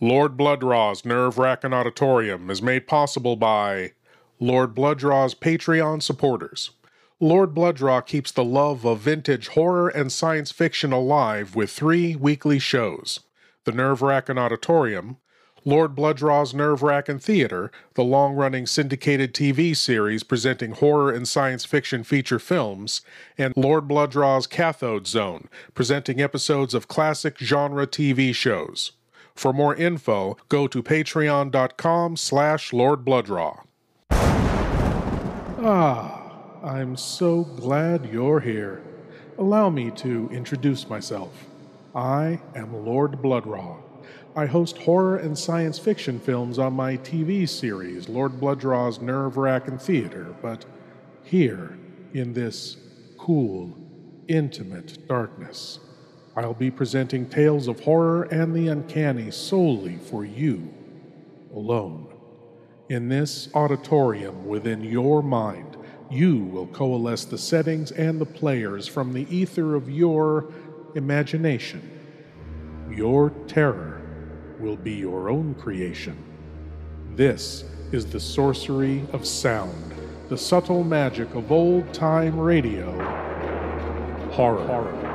Lord Blood-Rah's Nerve Wrackin' Auditorium is made possible by Lord Blood-Rah's Patreon supporters. Lord Blood-Rah keeps the love of vintage horror and science fiction alive with three weekly shows The Nerve Wrackin' Auditorium, Lord Blood-Rah's Nerve Wrackin' Theater, the long running syndicated TV series presenting horror and science fiction feature films, and Lord Blood-Rah's Cathode Zone, presenting episodes of classic genre TV shows. For more info, go to patreon.com slash lordbloodrah. Ah, I'm so glad you're here. Allow me to introduce myself. I am Lord Blood-Rah. I host horror and science fiction films on my TV series, Lord Blood-Rah's Nerve Wrackin' Theater, but here, in this cool, intimate darkness, I'll be presenting tales of horror and the uncanny solely for you, alone. In this auditorium within your mind, you will coalesce the settings and the players from the ether of your imagination. Your terror will be your own creation. This is the sorcery of sound, the subtle magic of old time radio. Horror. Horror.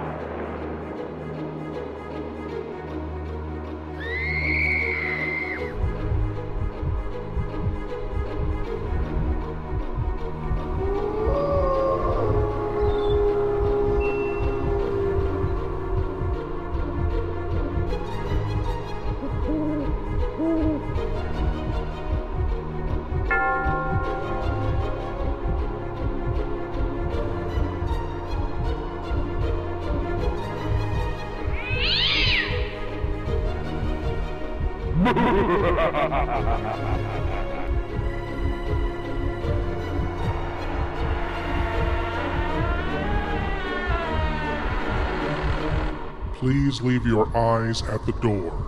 Please leave your eyes at the door.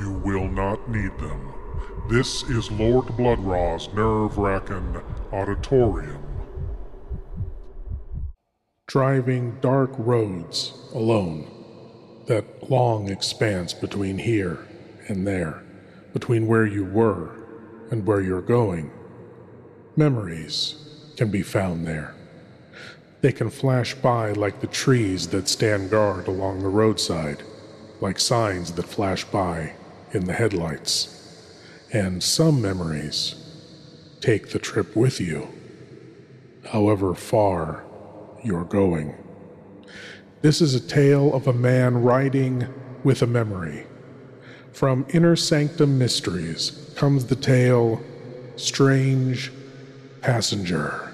You will not need them. This is Lord Blood-Rah's nerve wracking auditorium. Driving dark roads alone. That long expanse between here and there, between where you were and where you're going. Memories can be found there. They can flash by like the trees that stand guard along the roadside, like signs that flash by in the headlights. And some memories take the trip with you, however far you're going. This is a tale of a man riding with a memory. From Inner Sanctum Mysteries comes the tale Strange Passenger.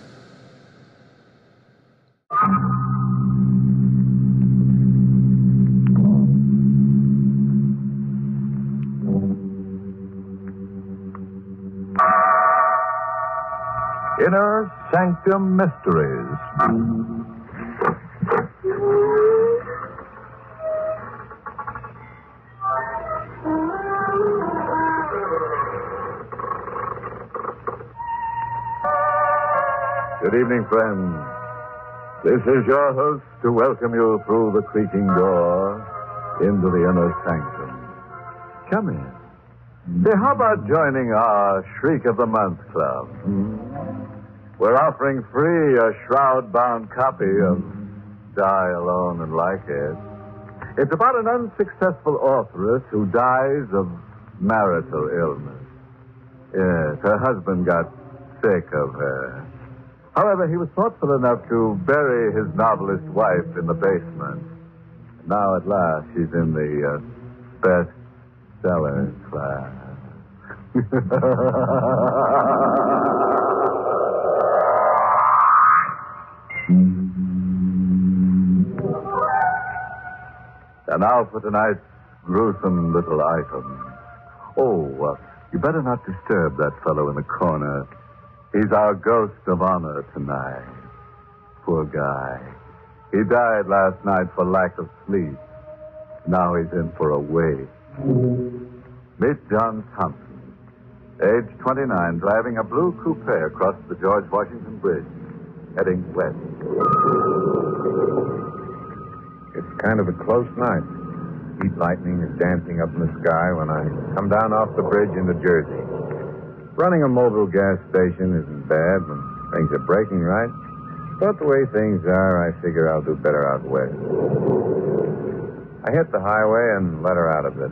Sanctum Mysteries. Good evening, friends. This is your host to welcome you through the creaking door into the inner sanctum. Come in. Say, how about joining our Shriek of the Month Club? Hmm? We're offering free a shroud bound copy of Die Alone and Like It. It's about an unsuccessful authoress who dies of marital illness. Yes, her husband got sick of her. However, he was thoughtful enough to bury his novelist wife in the basement. Now, at last, she's in the uh, bestseller class. and now for tonight's gruesome little item. Oh, uh, you better not disturb that fellow in the corner. He's our ghost of honor tonight. Poor guy. He died last night for lack of sleep. Now he's in for a wait. Meet John Thompson, age 29, driving a blue coupe across the George Washington Bridge, heading west. It's kind of a close night. Heat lightning is dancing up in the sky when I come down off the bridge into Jersey. Running a mobile gas station isn't bad when things are breaking right. But the way things are, I figure I'll do better out west. I hit the highway and let her out of it.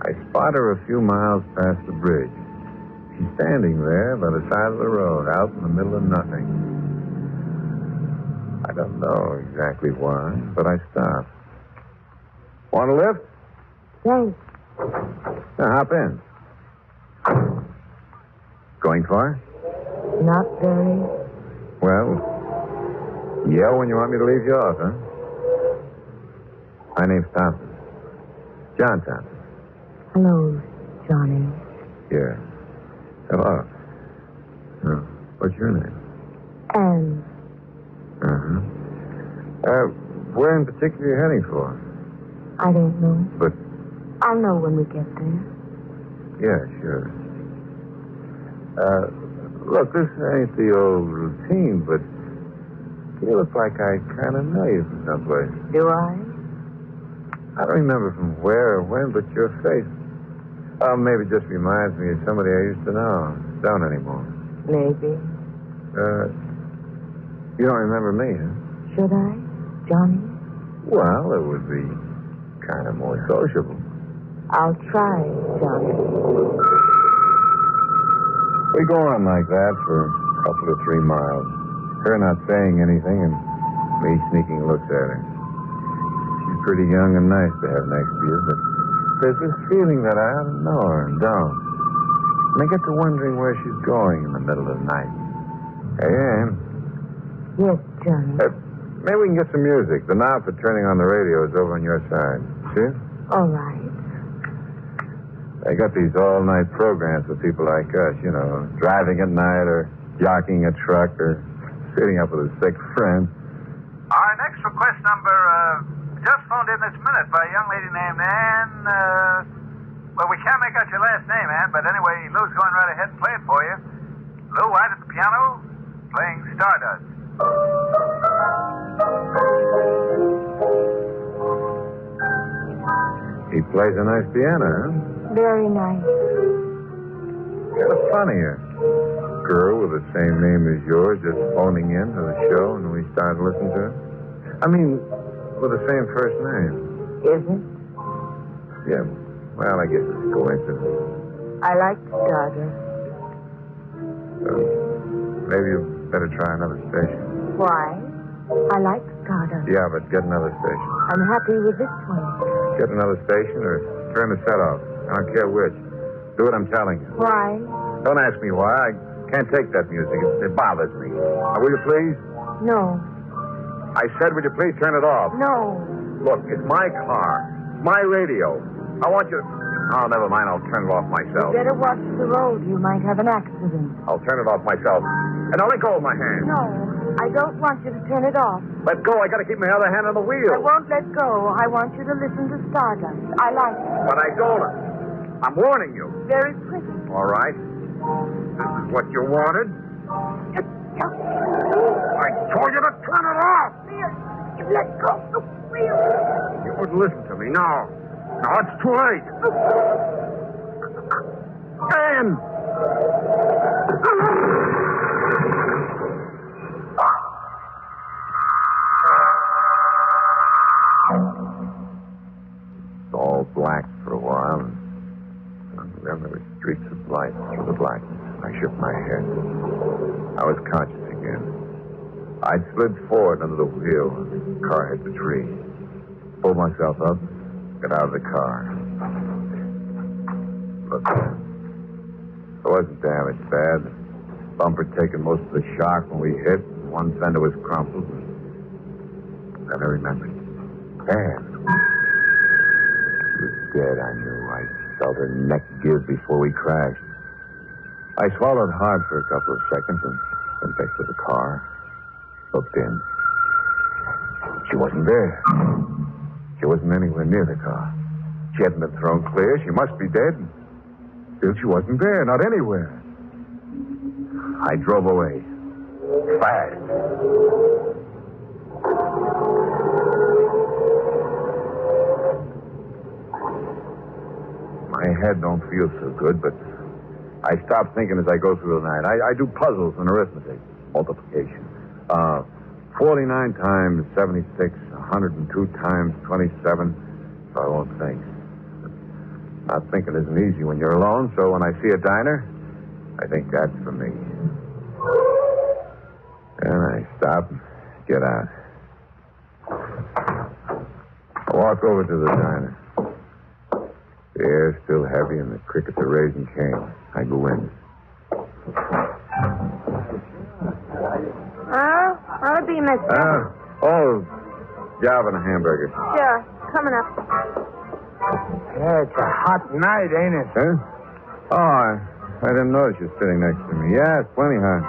I spot her a few miles past the bridge. She's standing there by the side of the road, out in the middle of nothing. I don't know exactly why, but I stopped. Want a lift? Thanks. Now, hop in. Going far? Not very. Well, yell when you want me to leave you off, huh? My name's Thompson. John Thompson. Hello, Johnny. Yeah. Hello. Oh, what's your name? Anne. Uh-huh. Uh, where in particular are you heading for? I don't know. But, I'll know when we get there. yeah, sure. Uh, look, this ain't the old routine, but you look like I kind of know you from someplace. Do I? I don't remember from where or when, but your face. Oh, maybe it just reminds me of somebody I used to know. Don't anymore. Maybe. Uh, you don't remember me, huh? Should I, Johnny? Well, it would be kind of more sociable. I'll try, Johnny. We go on like that for a couple or three miles. Her not saying anything and me sneaking looks at her. She's pretty young and nice to have next to you, but there's this feeling that I ought to know her and don't. And I get to wondering where she's going in the middle of the night. Hey, Ann, Yes, Johnny. uh, maybe we can get some music. The knob for turning on the radio is over on your side. See? All right. They got these all-night programs for people like us, you know, driving at night or jockeying a truck or sitting up with a sick friend. Our next request number uh, just phoned in this minute by a young lady named Ann. Uh, well, we can't make out your last name, Ann, but anyway, Lou's going right ahead and play it for you. Lou White at the piano, playing Stardust. He plays a nice piano, huh? Very nice. Kind of funny, a girl with the same name as yours just phoning in to the show and we started listening to her. I mean, with the same first name. Is it? Yeah. Well, I guess it's a coincidence. I like Stardust. So maybe you better try another station. Why? I like Stardust. Yeah, but get another station. I'm happy with this one. Get another station or turn the set off. I don't care which. Do what I'm telling you. Why? Don't ask me why. I can't take that music. It, it bothers me. Now, will you please? No. I said, would you please turn it off? No. Look, it's my car, my radio. I want you to. Oh, never mind. I'll turn it off myself. Better watch the road. You might have an accident. I'll turn it off myself. And don't let go of my hand. No. I don't want you to turn it off. Let go. I got to keep my other hand on the wheel. I won't let go. I want you to listen to Stardust. I like it. But I don't. I'm warning you. Very pretty. All right. This is what you wanted. Oh, I told you to turn it off. You let go of the wheel. You wouldn't listen to me. Now. Now it's too late. Ann! It's all black for a while, and then there were streaks of light through the blackness. I shook my head. I was conscious I'd slid forward under the wheel. The car hit the tree. Pulled myself up, got out of the car. Look, uh, it wasn't damaged bad. Bumper taken most of the shock when we hit. One fender was crumpled. Then I remembered. Ann. She was dead, I knew. I felt her neck give before we crashed. I swallowed hard for a couple of seconds and went back to the car looked in. She wasn't there. She wasn't anywhere near the car. She hadn't been thrown clear. She must be dead. Still, she wasn't there, not anywhere. I drove away. Fast. My head don't feel so good, but I stop thinking as I go through the night. I, I do puzzles and arithmetic, multiplication. Uh, 49 times 76, 102 times 27. So I won't think. Not thinking isn't easy when you're alone, so when I see a diner, I think that's for me. And I stop and get out. I walk over to the diner. The air's still heavy and the crickets are raising Cain. I go in. Oh, what'll it be, mister? Ah, oh, job and a hamburger. Sure. Coming up. Yeah, it's a hot night, ain't it? Huh? Oh, I, I didn't notice you sitting next to me. Yeah, it's plenty hot.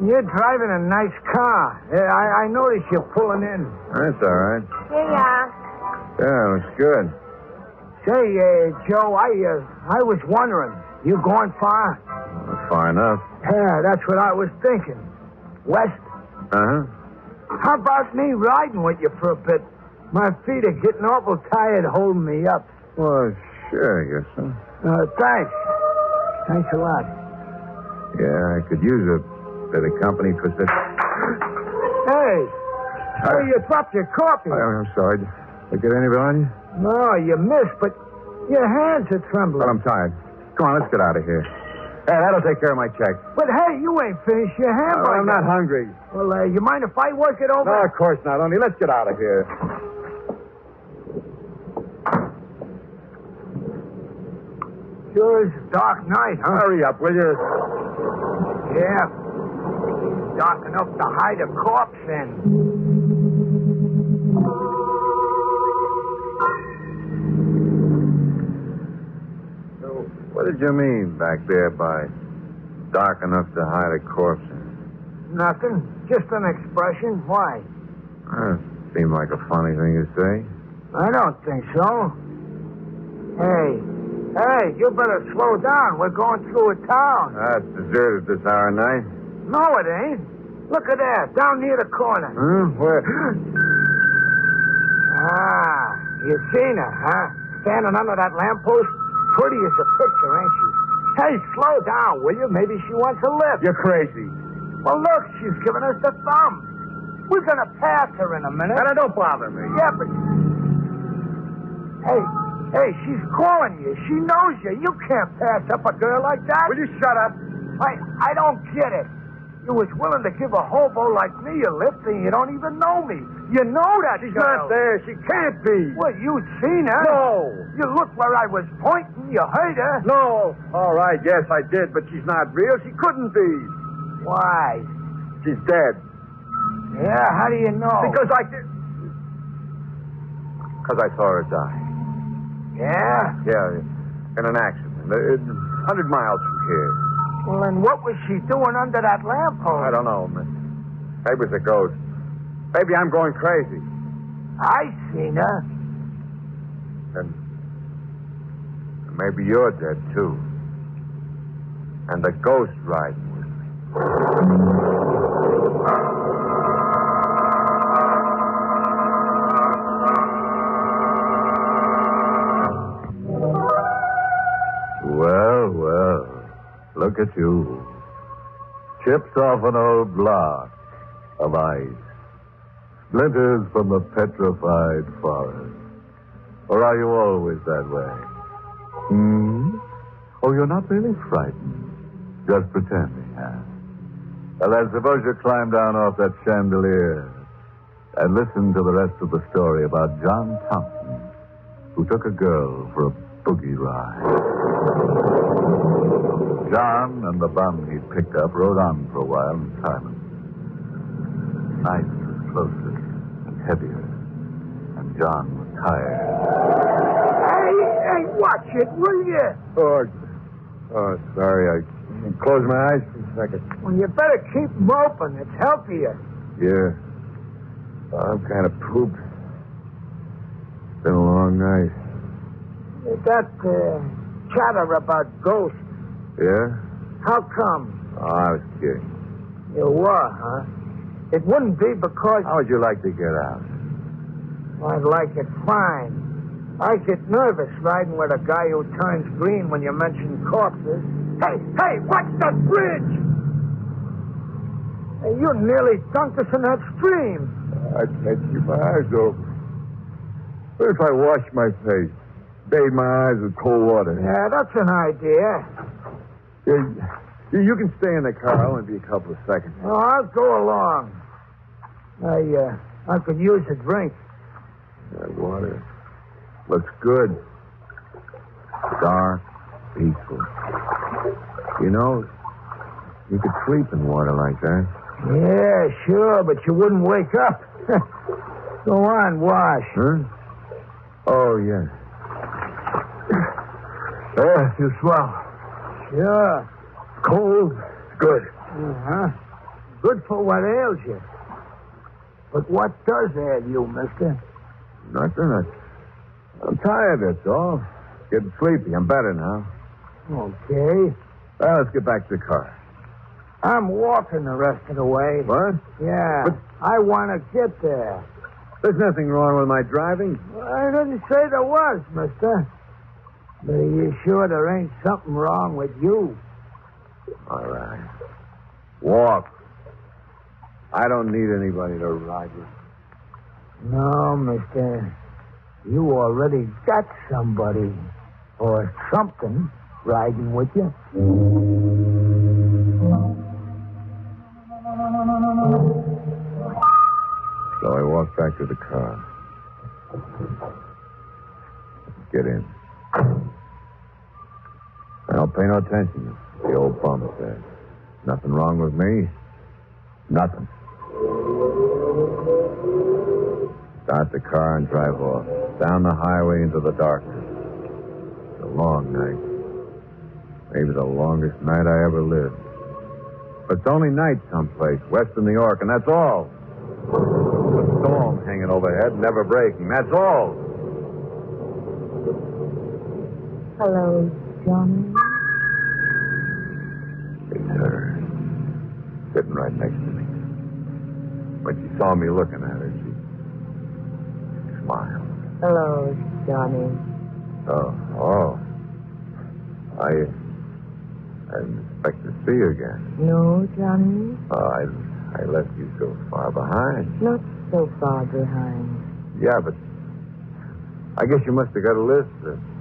You're driving a nice car. Yeah, I, I noticed you're pulling in. That's all right. Here you are. Yeah, it was good. Say, uh, Joe, I uh, I was wondering, you going far? Well, far enough. Yeah, that's what I was thinking. West. Uh-huh. How about me riding with you for a bit? My feet are getting awful tired holding me up. Well, sure, I guess so. Uh, thanks. Thanks a lot. Yeah, I could use a bit of company for this. Hey, hey, you dropped your coffee. I, I'm sorry. Did I get any on you? No, you missed, but your hands are trembling. But I'm tired. Come on, let's get out of here. Hey, that'll take care of my check. But hey, you ain't finished your Oh, hamburger. I'm not hungry. Well, uh, you mind if I work it over? No, of course not. Only let's get out of here. Sure is a dark night, huh? Hurry up, will you? Yeah. Dark enough to hide a corpse in. What did you mean back there by dark enough to hide a corpse in? Nothing. Just an expression. Why? That seemed like a funny thing to say. I don't think so. Hey, hey, you better slow down. We're going through a town. That's deserted this hour of night. No, it ain't. Look at that, down near the corner. Huh? Where? Ah, you seen her, huh? Standing under that lamppost. Pretty as a picture, ain't she? Hey, slow down, will you? Maybe she wants a lift. You're crazy. Well, look, she's giving us the thumb. We're gonna pass her in a minute. And don't bother me. Yeah, but. Hey, hey, she's calling you. She knows you. You can't pass up a girl like that. Will you shut up? I, I don't get it. You was willing to give a hobo like me a lift, and you don't even know me. You know that She's girl. not there. She can't be. Well, you'd seen her. No. You looked where I was pointing. You heard her. No. All right, yes, I did, but she's not real. She couldn't be. Why? She's dead. Yeah, how do you know? Because I did. Because I saw her die. Yeah? Yeah, in an accident. A hundred miles from here. Well, then what was she doing under that lamppost? I don't know. Maybe it's a ghost. Maybe I'm going crazy. I seen her. And maybe you're dead, too. And the ghost riding with me. Look at you. Chips off an old block of ice. Splinters from the petrified forest. Or are you always that way? Hmm? Oh, you're not really frightened. Just pretending, huh? Well, then suppose you climb down off that chandelier and listen to the rest of the story about John Thompson, who took a girl for a boogie ride. John and the bum he'd picked up rode on for a while in silence. The Night was closer and heavier, and John was tired. Hey, hey, watch it, will you? Oh, oh, sorry. I closed my eyes for a second. Well, you better keep 'em open. It's healthier. Yeah. I'm kind of pooped. It's been a long night. That uh, chatter about ghosts, Yeah? how come? Oh, I was kidding. You were, huh? It wouldn't be because How would you like to get out? I'd like it fine. I get nervous riding with a guy who turns green when you mention corpses. Hey, hey, watch that bridge! Hey, you nearly dunked us in that stream. I can't keep my eyes open. What if I wash my face? Bathe my eyes with cold water? Yeah, that's an idea. You, you can stay in the car. I'll only be a couple of seconds. Oh, I'll go along. I, uh, I could use a drink. That water looks good. Dark, peaceful. You know, you could sleep in water like that. Yeah, sure, but you wouldn't wake up. go on, wash. Huh? Oh, yeah. Yeah, you swell. Sure. Cold. Good. Uh-huh. Good for what ails you. But what does ail you, mister? Nothing. I, I'm tired, that's all. Getting sleepy. I'm better now. Okay. Well, let's get back to the car. I'm walking the rest of the way. What? Yeah. But- I want to get there. There's nothing wrong with my driving. I didn't say there was, mister. But are you sure there ain't something wrong with you? All right. Walk. I don't need anybody to ride with. No, mister. You already got somebody or something riding with you. So I walked back to the car. Get in. Well, pay no attention. The old bum said. Nothing wrong with me. Nothing. Start the car and drive off. Down the highway into the darkness. It's a long night. Maybe the longest night I ever lived. But it's only night someplace, west of New York, and that's all. A storm hanging overhead, never breaking. That's all. Hello, Johnny. It's her. Sitting right next to me. When she saw me looking at her, she, she smiled. Hello, Johnny. Oh, oh. I, I didn't expect to see you again. No, Johnny? Oh, I, I left you so far behind. Not so far behind. Yeah, but I guess you must have got a list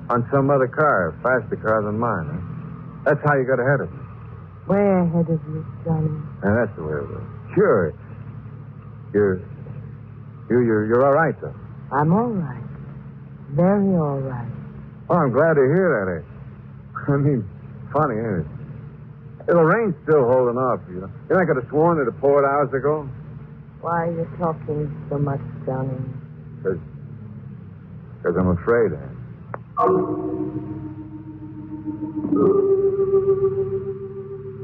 on some other car, a faster car than mine. Huh? That's how you got ahead of me. Way ahead of you, Johnny. And that's the way it was. Sure. You're, you, you're, you're all right, though. I'm all right. Very all right. Oh, I'm glad to hear that. eh? I mean, funny, ain't it? The rain's still holding off, you know. You know, I could have sworn it poured hours ago. Why are you talking so much, Johnny? Because cause I'm afraid, Ann.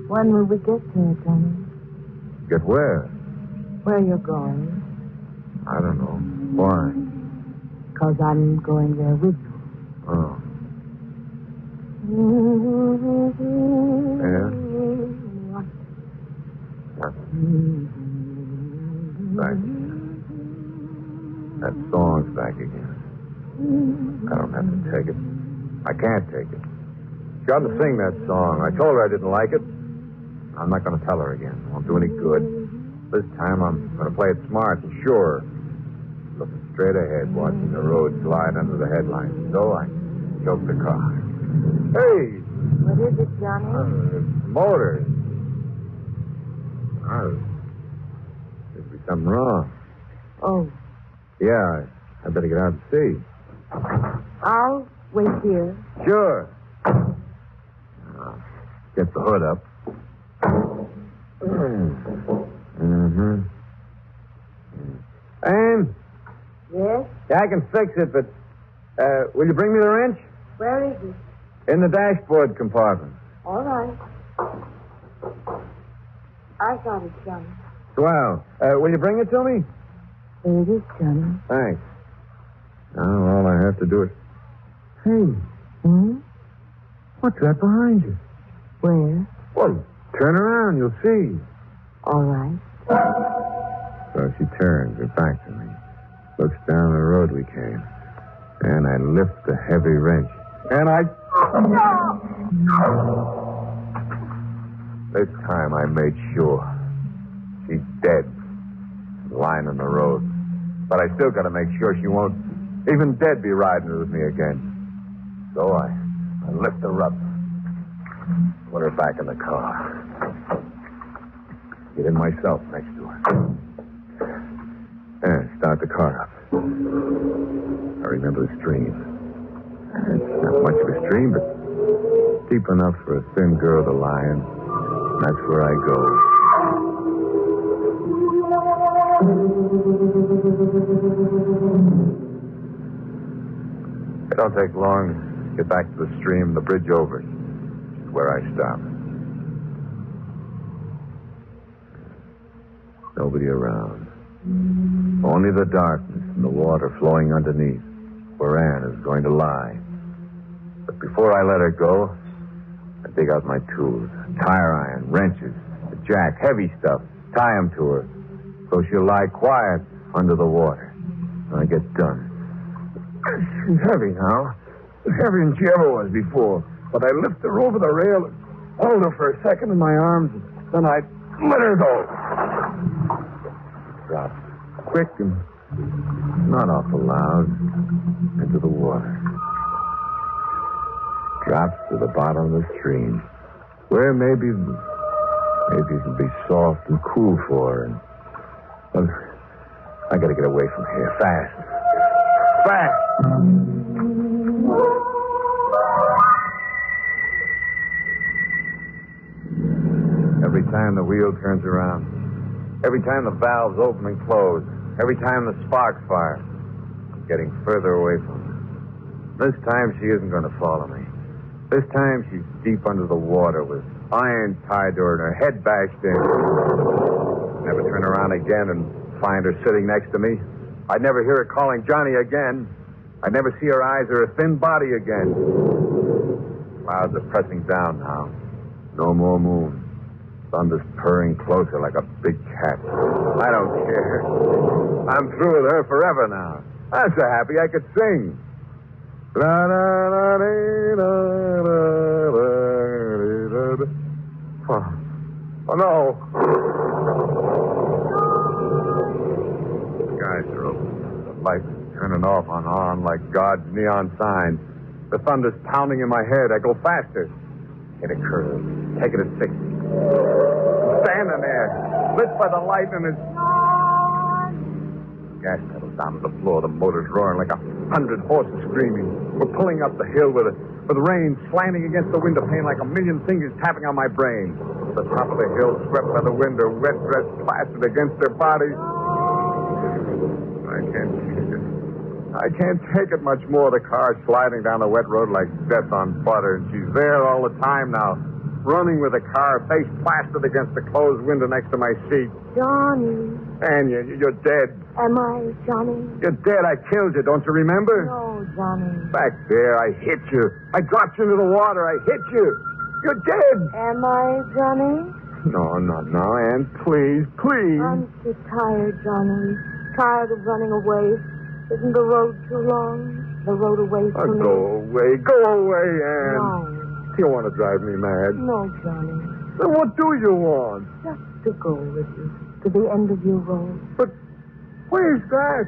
When will we get there, Johnny? Get where? Where you're going? I don't know. Why? Because I'm going there with you. Oh. Yeah? Back. Mm-hmm. That song's back again. I don't have to take it. I can't take it. She ought to sing that song. I told her I didn't like it. I'm not going to tell her again. It Won't do any good. This time I'm going to play it smart and sure. Looking straight ahead, watching the road slide under the headlights. So I choked the car. Hey! What is it, Johnny? Uh, motor. Oh. There's be something wrong. Oh, Yeah, I, I better get out and see. I'll wait here. Sure. Get the hood up. Mm-hmm. Ann, Yes? yeah, I can fix it, but uh, will you bring me the wrench? Where is it? In the dashboard compartment. All right. I got it, Johnny. Swell. Uh, will you bring it to me? There it is, Johnny. Thanks. Now all I have to do is. Hey, Hmm? what's that behind you? Where? Well, turn around. You'll see. All right. So she turns her back to me, looks down the road we came, And I lift the heavy wrench. And I. This time I made sure. She's dead. Lying in the road. But I still gotta make sure she won't, even dead, be riding with me again. So I, I lift her up. Put her back in the car. Get in myself next to her. And start the car up. I remember the stream. It's not much of a stream, but deep enough for a thin girl to lie in. That's where I go. It don't take long get back to the stream, the bridge over. Where I stop. Nobody around. Only the darkness and the water flowing underneath, where Anne is going to lie. But before I let her go, I dig out my tools tire iron, wrenches, a jack, heavy stuff, tie 'em to her so she'll lie quiet under the water. I get done. She's heavy now. Heavier than she ever was before. But I lift her over the rail and hold her for a second in my arms, and then I let her go. Drop quick and not awful loud into the water. Drops to the bottom of the stream, where maybe maybe it'll be soft and cool for her. And, well, I gotta get away from here fast, fast. Every time the wheel turns around, every time the valves open and close, every time the sparks fire, I'm getting further away from her. This time she isn't going to follow me. This time she's deep under the water with iron tied to her and her head bashed in. Never turn around again and find her sitting next to me. I'd never hear her calling Johnny again. I'd never see her eyes or her thin body again. Clouds are pressing down now. No more moon. Thunder's purring closer like a big cat. I don't care. I'm through with her forever now. I'm so happy I could sing. Oh, oh no. Turning off on on like God's neon signs. The thunder's pounding in my head. I go faster. Hit a curve. Take it at 60. Standing there, lit by the light and it's. Gas pedals down to the floor. The motor's roaring like a hundred horses screaming. We're pulling up the hill with it, with rain slanting against the window pane like a million fingers tapping on my brain. The top of the hill swept by the wind, her wet dress plastered against their bodies. I can't take it. I can't take it much more. The car sliding down the wet road like death on butter, and she's there all the time now, running with the car, face plastered against the closed window next to my seat. Johnny. And you, you're dead. Am I Johnny? You're dead. I killed you. Don't you remember? No, Johnny. Back there, I hit you. I dropped you into the water. I hit you. You're dead. Am I Johnny? No, no, no, Ann. Please, please. I'm too tired, Johnny. Tired of running away. Isn't the road too long? The road away Oh, from me? go away. Go away, Ann. No. You want to drive me mad. No, Johnny. Then what do you want? Just to go with you to the end of your road. But where's that?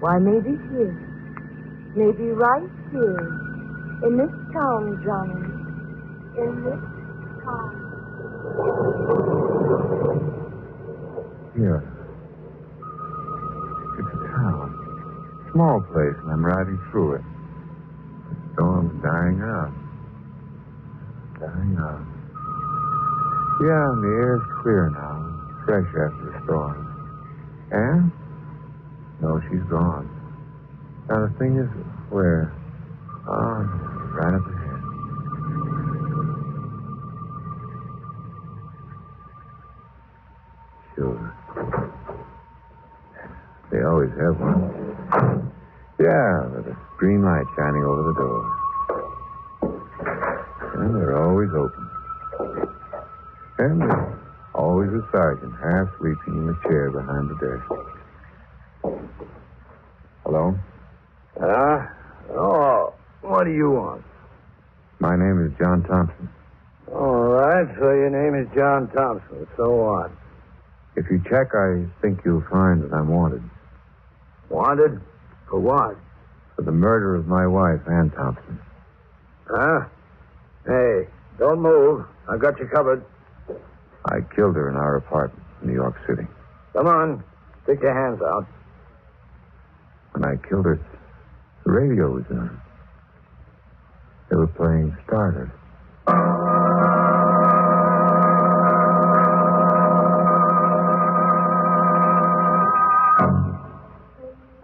Why, maybe here. Maybe right here. In this town, Johnny. In this town. Yeah. It's a town. Small place, and I'm riding through it. The storm's dying out. Dying out. Yeah, and the air's clear now. Fresh after the storm. And? No, she's gone. Now, the thing is, where? Oh, right up ahead. Sure. They always have one. Yeah, with a green light shining over the door. And they're always open. And there's always a sergeant half sleeping in the chair behind the desk. Hello? Uh, oh, what do you want? My name is John Thompson. All right, so your name is John Thompson. So what? If you check, I think you'll find that I'm wanted Wanted? For what? for the murder of my wife, Ann Thompson. Huh? Hey, don't move. I've got you covered. I killed her in our apartment in New York City. Come on. Stick your hands out. When I killed her, the radio was on. They were playing Stardust.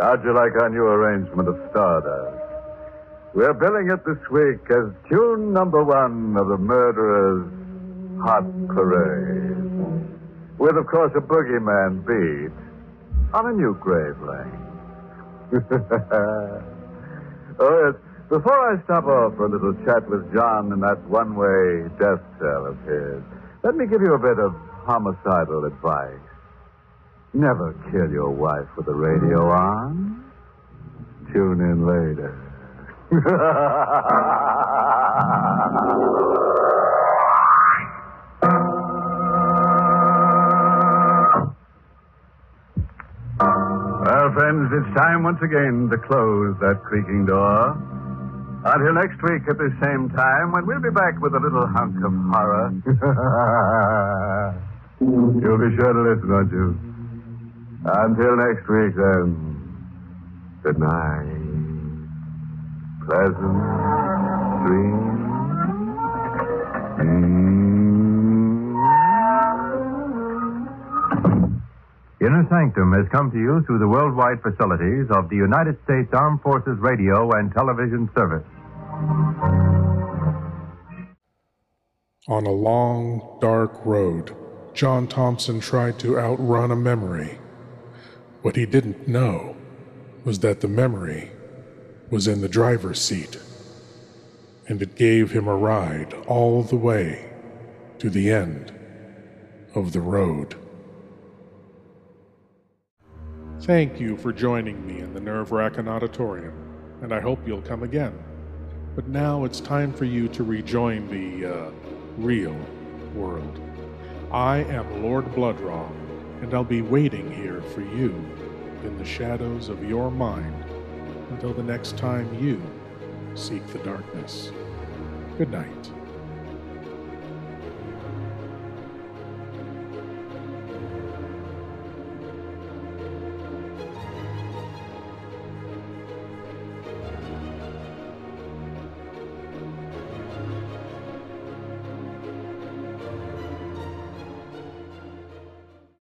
How'd you like our new arrangement of Stardust? We're billing it this week as tune number one of the murderer's hot parade. With, of course, a boogeyman beat on a new grave lane. oh, yes. Before I stop off for a little chat with John in that one way death cell of his, let me give you a bit of homicidal advice. Never kill your wife with the radio on. Tune in later. Well, friends, it's time once again to close that creaking door. Until next week at the same time, when we'll be back with a little hunk of horror. You'll be sure to listen, won't you? Until next week, then. Good night. Pleasant dreams. Inner Sanctum has come to you through the worldwide facilities of the United States Armed Forces Radio and Television Service. On a long, dark road, John Thompson tried to outrun a memory. What he didn't know was that the memory was in the driver's seat, and it gave him a ride all the way to the end of the road. Thank you for joining me in the Nerve Wrackin' Auditorium, and I hope you'll come again. But now it's time for you to rejoin the uh, real world. I am Lord Blood-Rah, and I'll be waiting here for you in the shadows of your mind until the next time you seek the darkness. Good night.